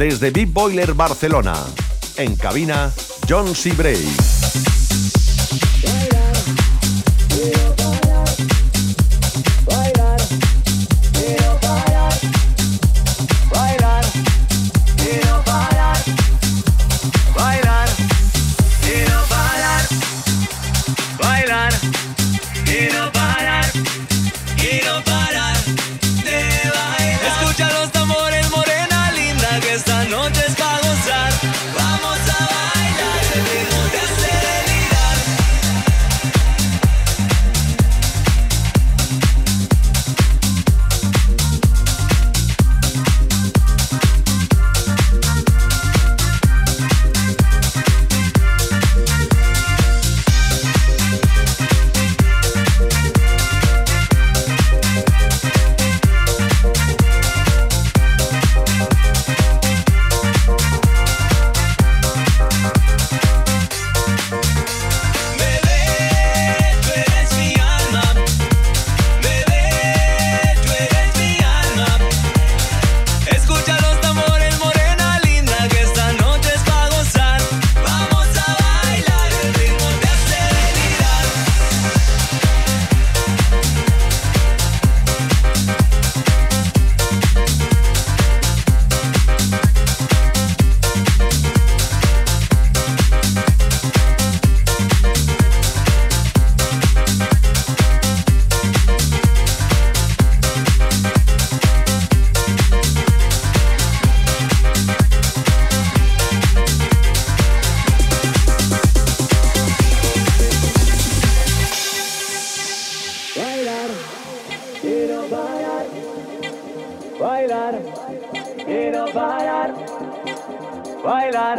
desde Big Boiler Barcelona. En cabina, John C.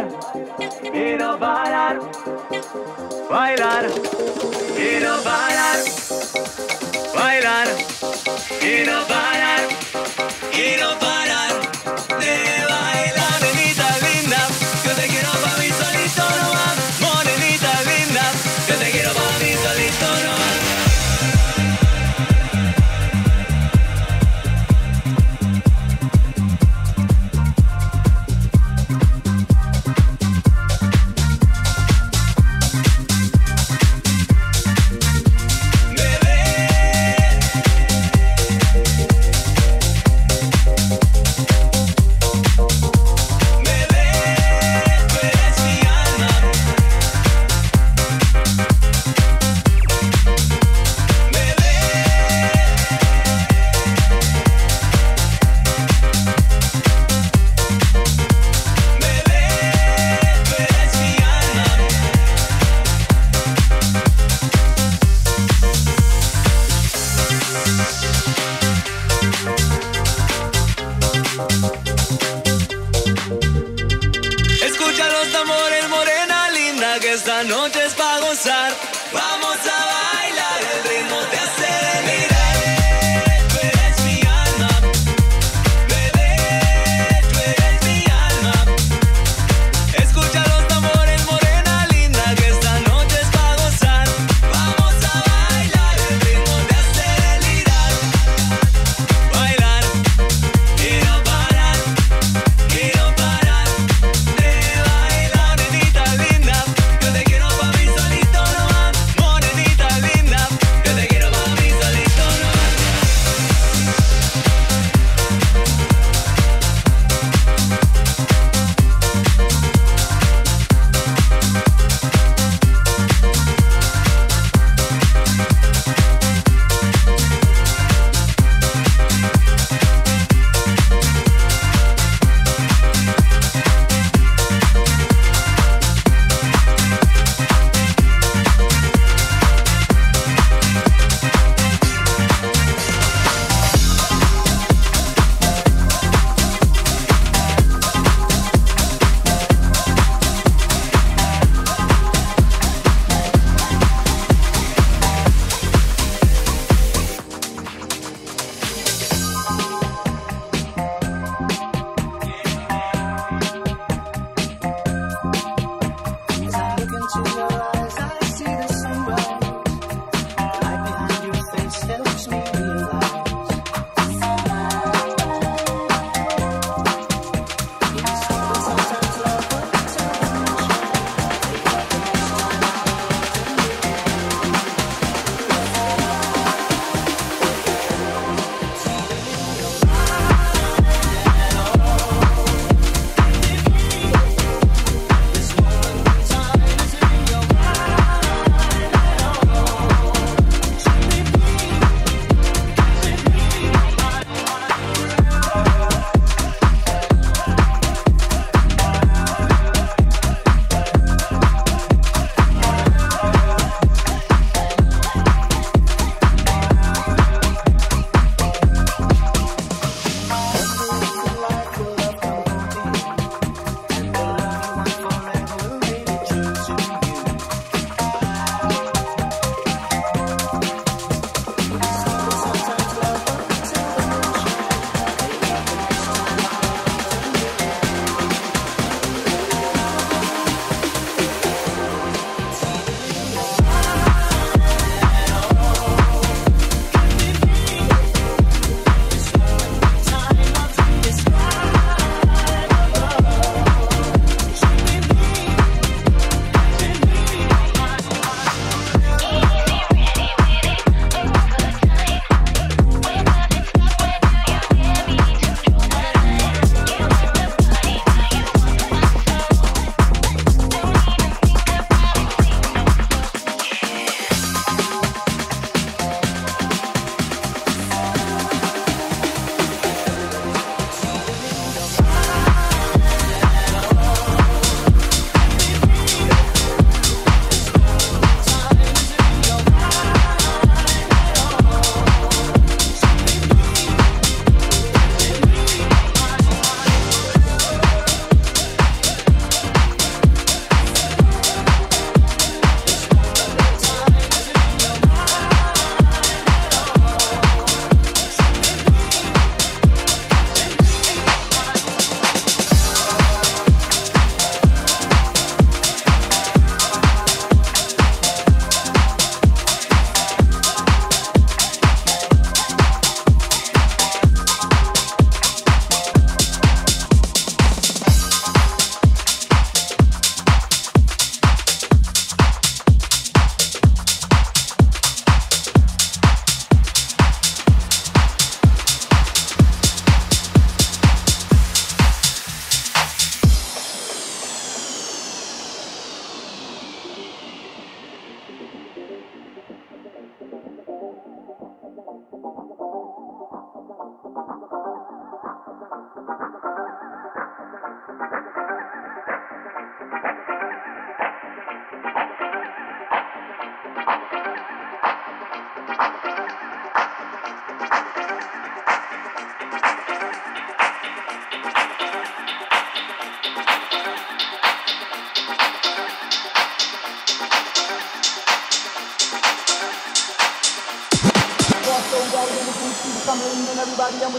quiero bailar, bailar, quiero bailar, bailar, quiero bailar, quiero bailar.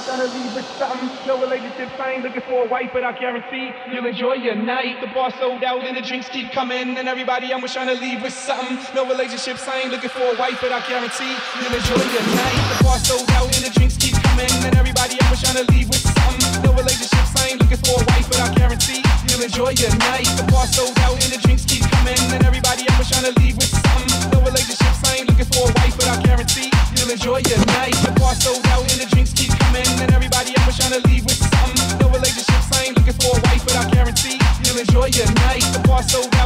To leave with something. No relationship, ain't looking for a wife, but I guarantee you'll enjoy your night. The bar sold out and the drinks keep coming, and everybody I'm trying to leave with something. No relationships, I ain't looking for a wife, but I guarantee you'll enjoy your night. The bar sold out and the drinks keep coming, and everybody I'm trying to leave with something. No relationships, I ain't looking for a wife, but I guarantee you'll enjoy your night. The bar sold out and the drinks keep coming, and everybody I'm trying to leave with something. I ain't looking for a wife, but I guarantee you'll enjoy your night. The bar sold out and the drinks keep coming, and everybody I'm trying to leave with something. I ain't looking for a wife, but I guarantee you'll enjoy your night. The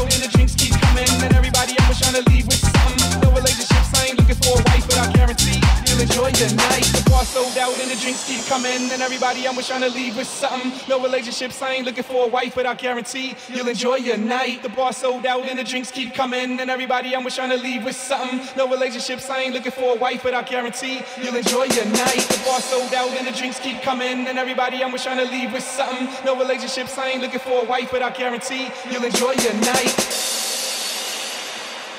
and the drinks keep coming, and everybody trying to leave with something. No relationships, I ain't looking for a wife, but I guarantee you'll enjoy your night. The bar sold out and the drinks keep coming, and everybody I'm trying to leave with something. No relationships, I ain't looking for a wife, but I guarantee you'll enjoy your night. The bar sold out and the drinks keep coming, and everybody I'm trying to leave with something. No relationships, I ain't looking for a wife, but I guarantee you'll enjoy your night. The bar sold out and the drinks keep coming, and everybody I'm trying to leave with something. No relationships, I ain't looking for a wife, but I guarantee you'll enjoy your night.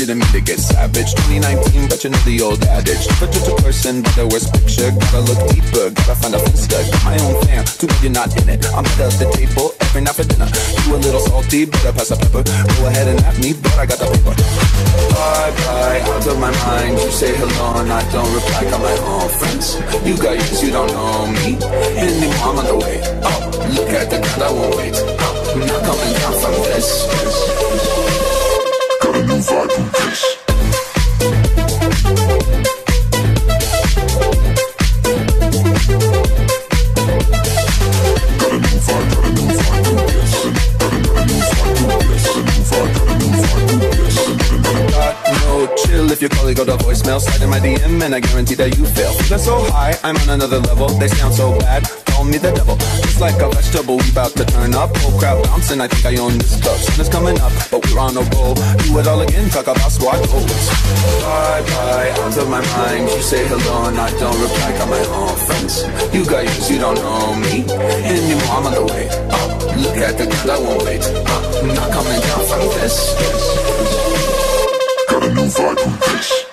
Didn't mean to get savage. 2019, but you know the old adage. Never judge a person by the worst picture. Gotta look deeper, gotta find a finster. Got my own fam, too bad you're not in it. I'm at the table every night for dinner. You a little salty, better pass the pepper. Go ahead and at me, but I got the paper. Bye bye, out of my mind. You say hello and I don't reply. Got my own friends. You got yours, you don't know me anymore. I'm on the way. Oh, look at the ground, I won't wait. Oh, I'm not coming down from this. From this. if your colleague go to voicemail, slide in my DM and I guarantee that you fail. They're so high, I'm on another level. They sound so bad, call me the devil. It's like a vegetable, we about to turn up. Whole crowd bouncing, I think I own this club. Sun is coming up, but we're on a roll. Do it all again, talk about squad goals. Bye bye, out of my mind. You say hello and I don't reply. Got my own friends. You got yours, you don't know me anymore. I'm on the way. Oh, look at the girl, I won't wait. Oh, I'm not coming down from this got a new vibe from this.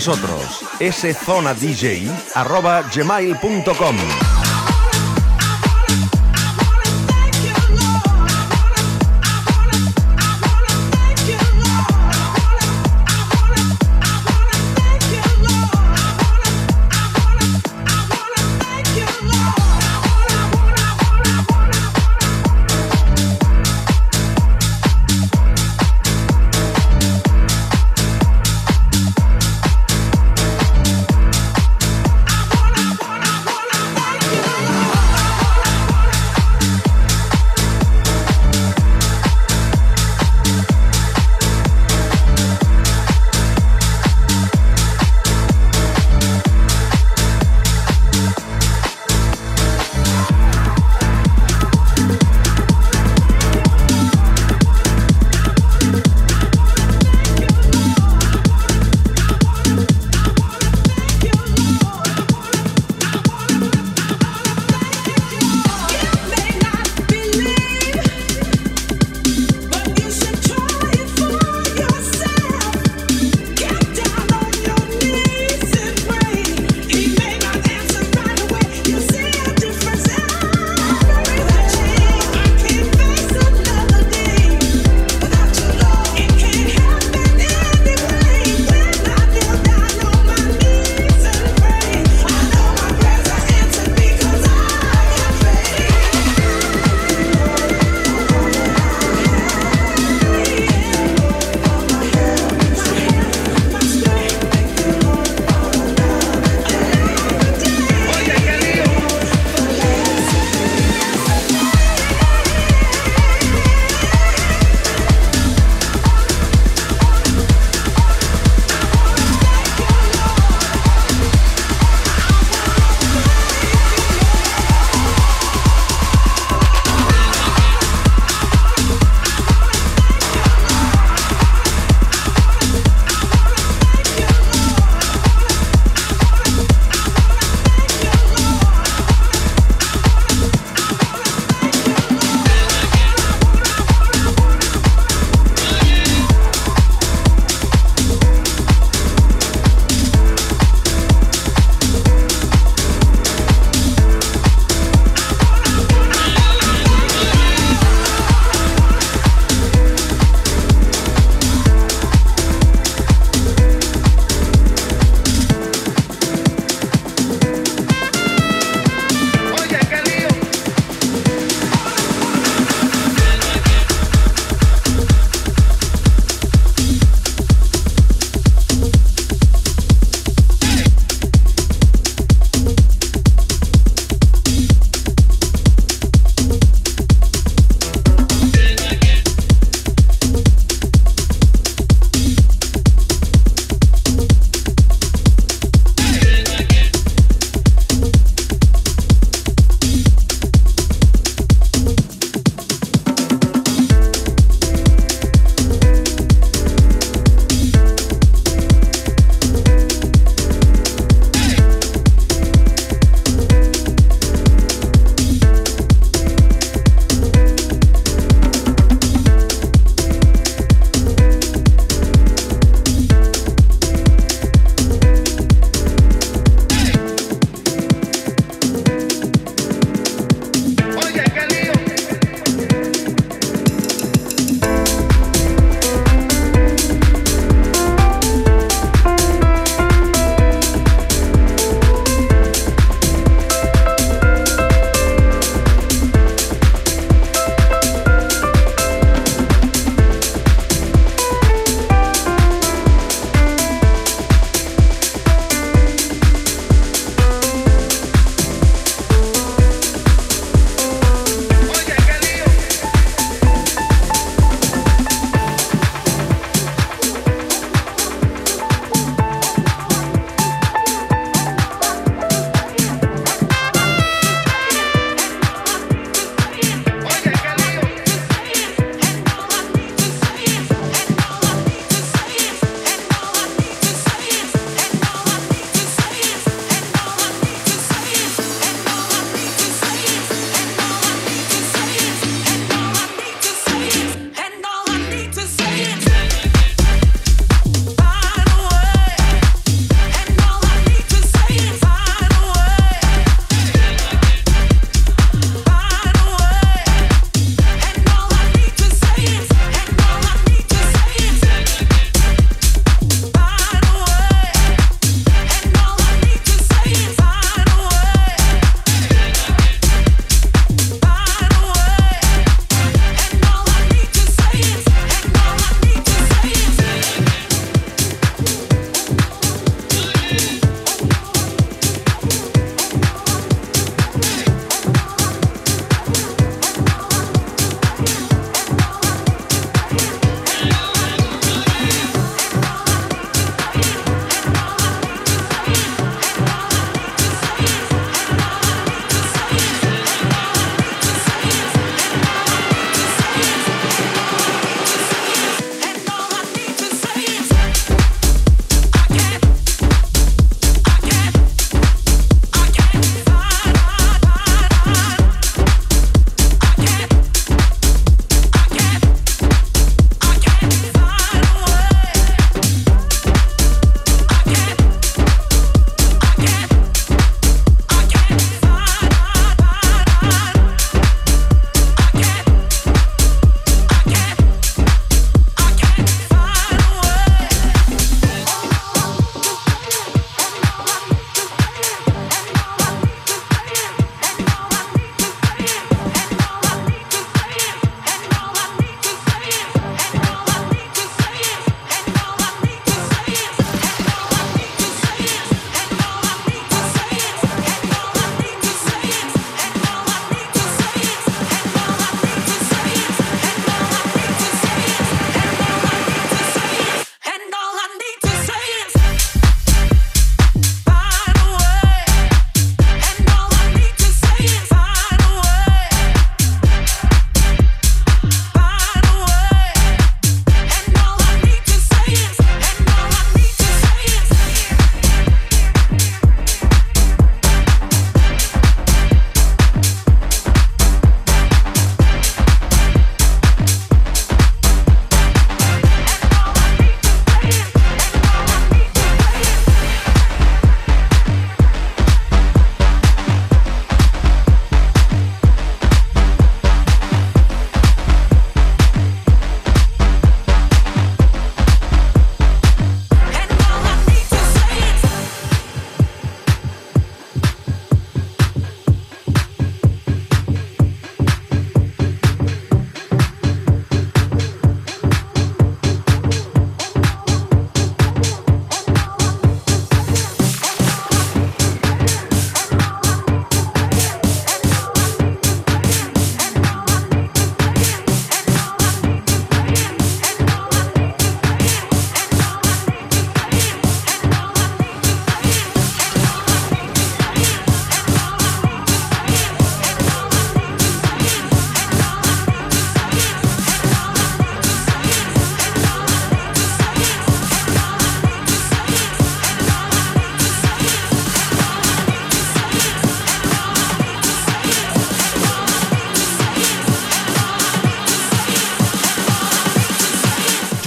Nosotros. szonadj.gmail.com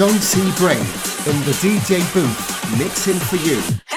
John C. Brave in the DJ booth, mixing for you.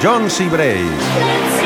John C. Bray.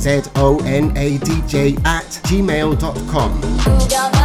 Zonadj at gmail.com.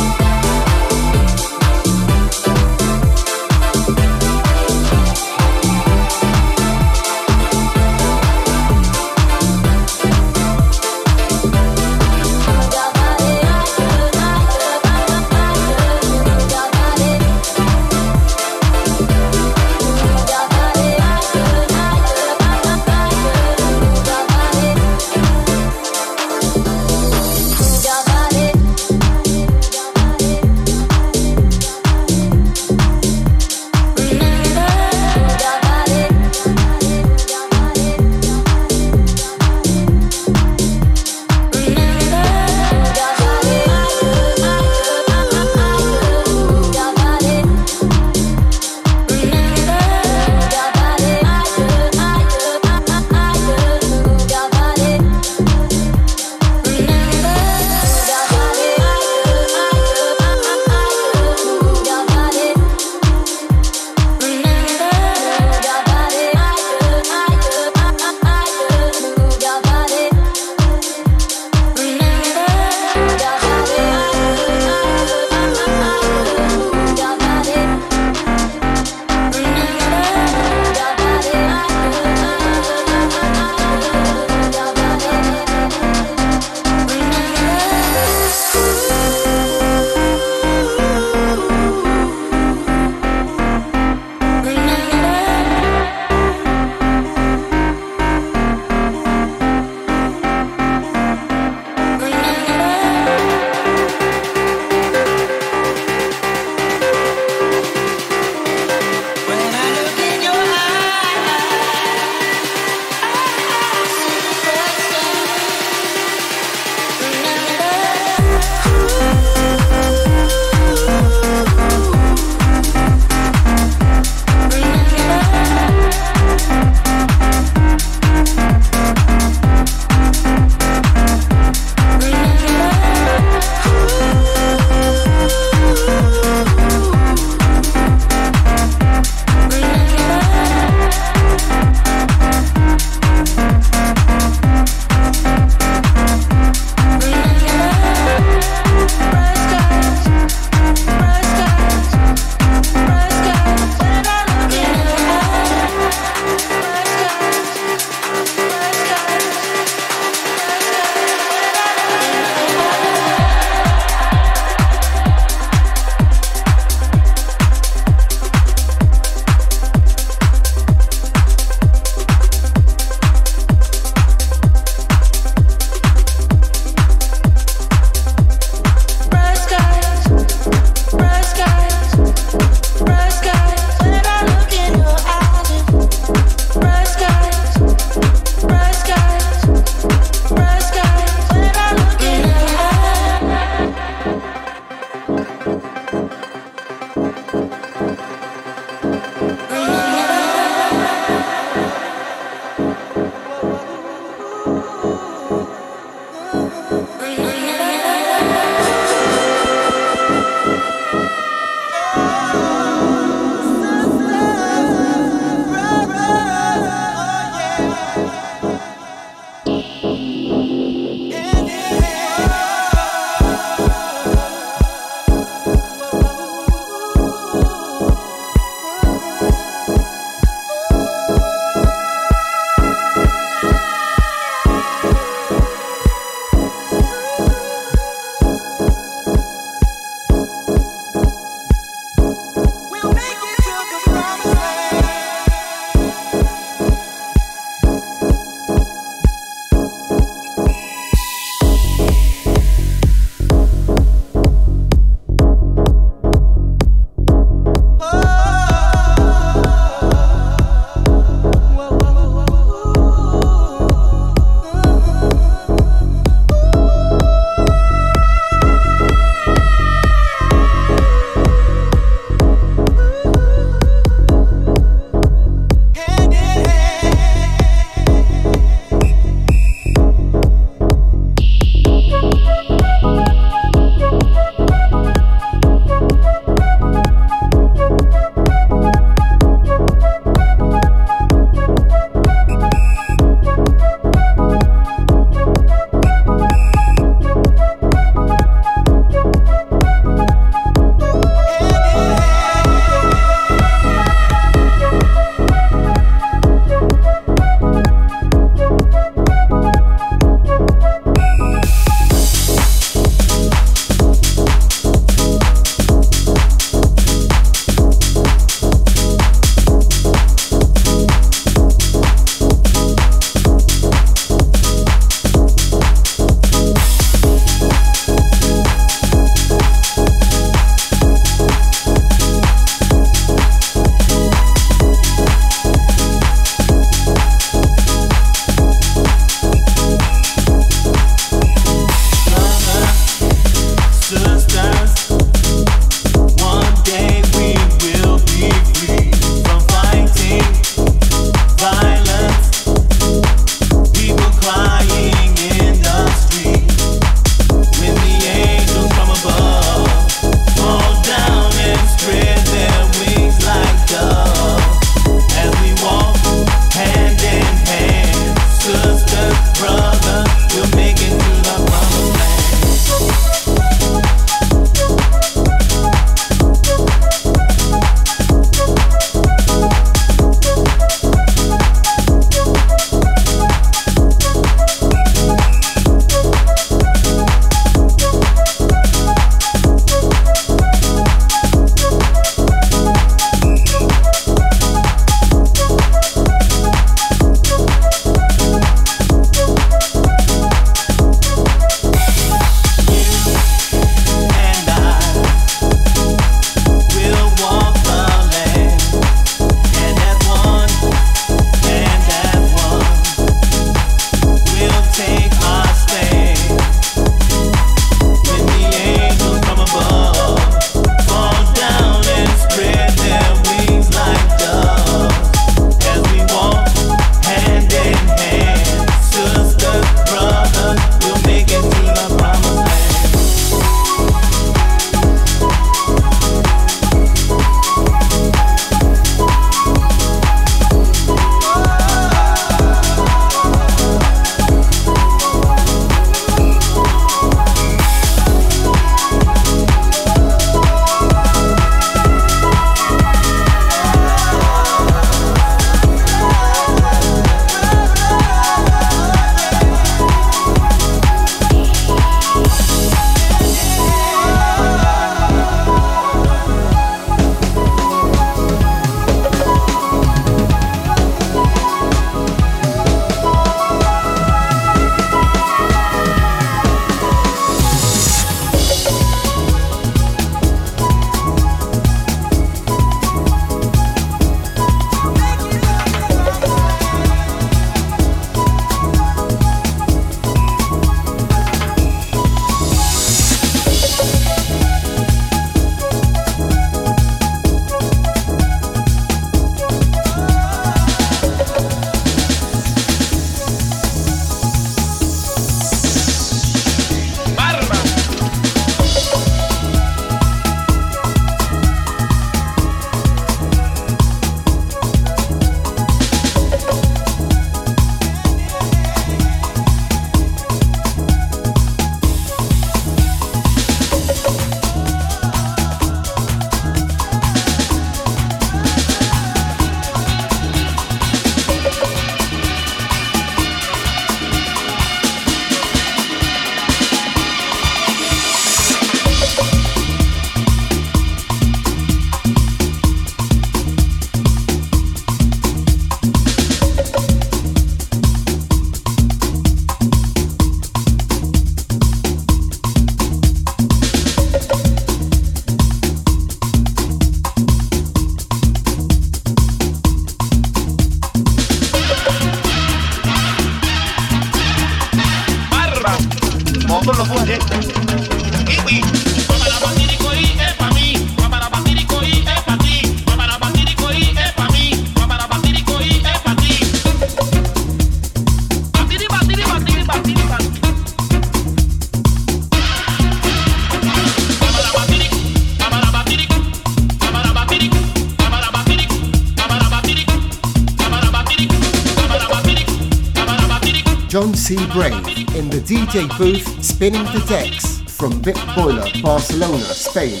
Booth spinning the decks from Vic Boiler, Barcelona, Spain.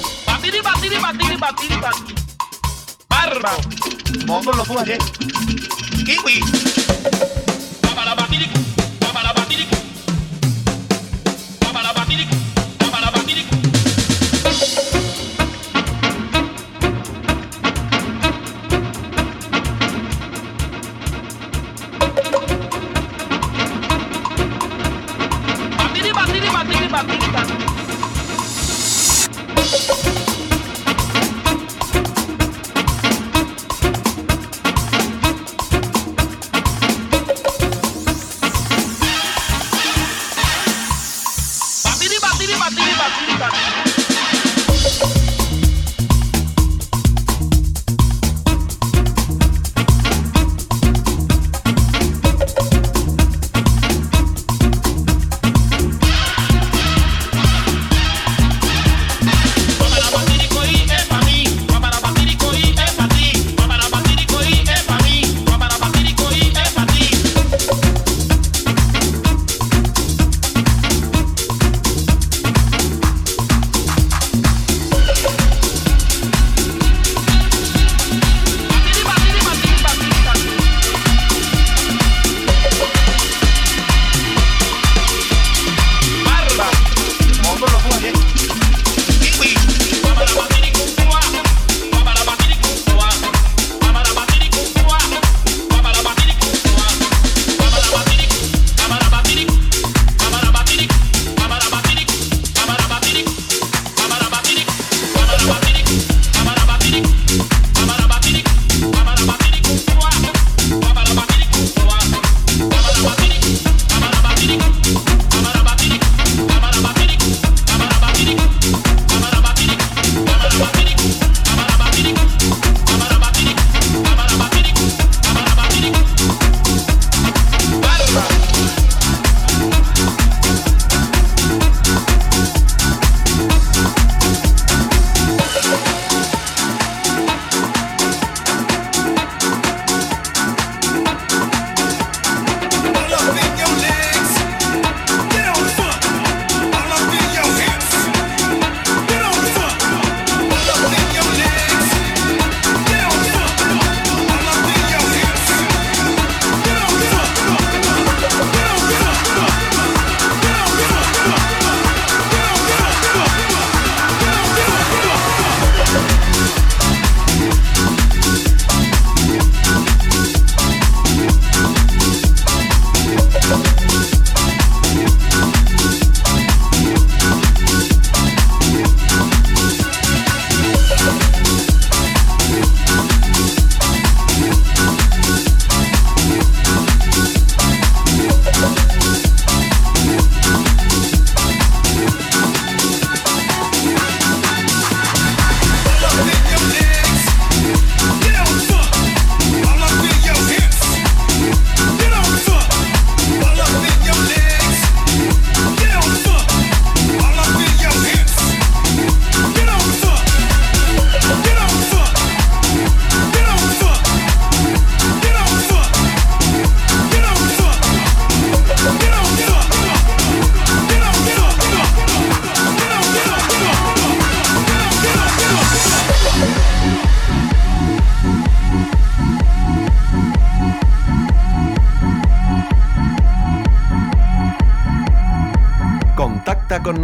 Kiwi.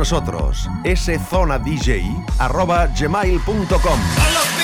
nosotros, szonadj.gmail.com.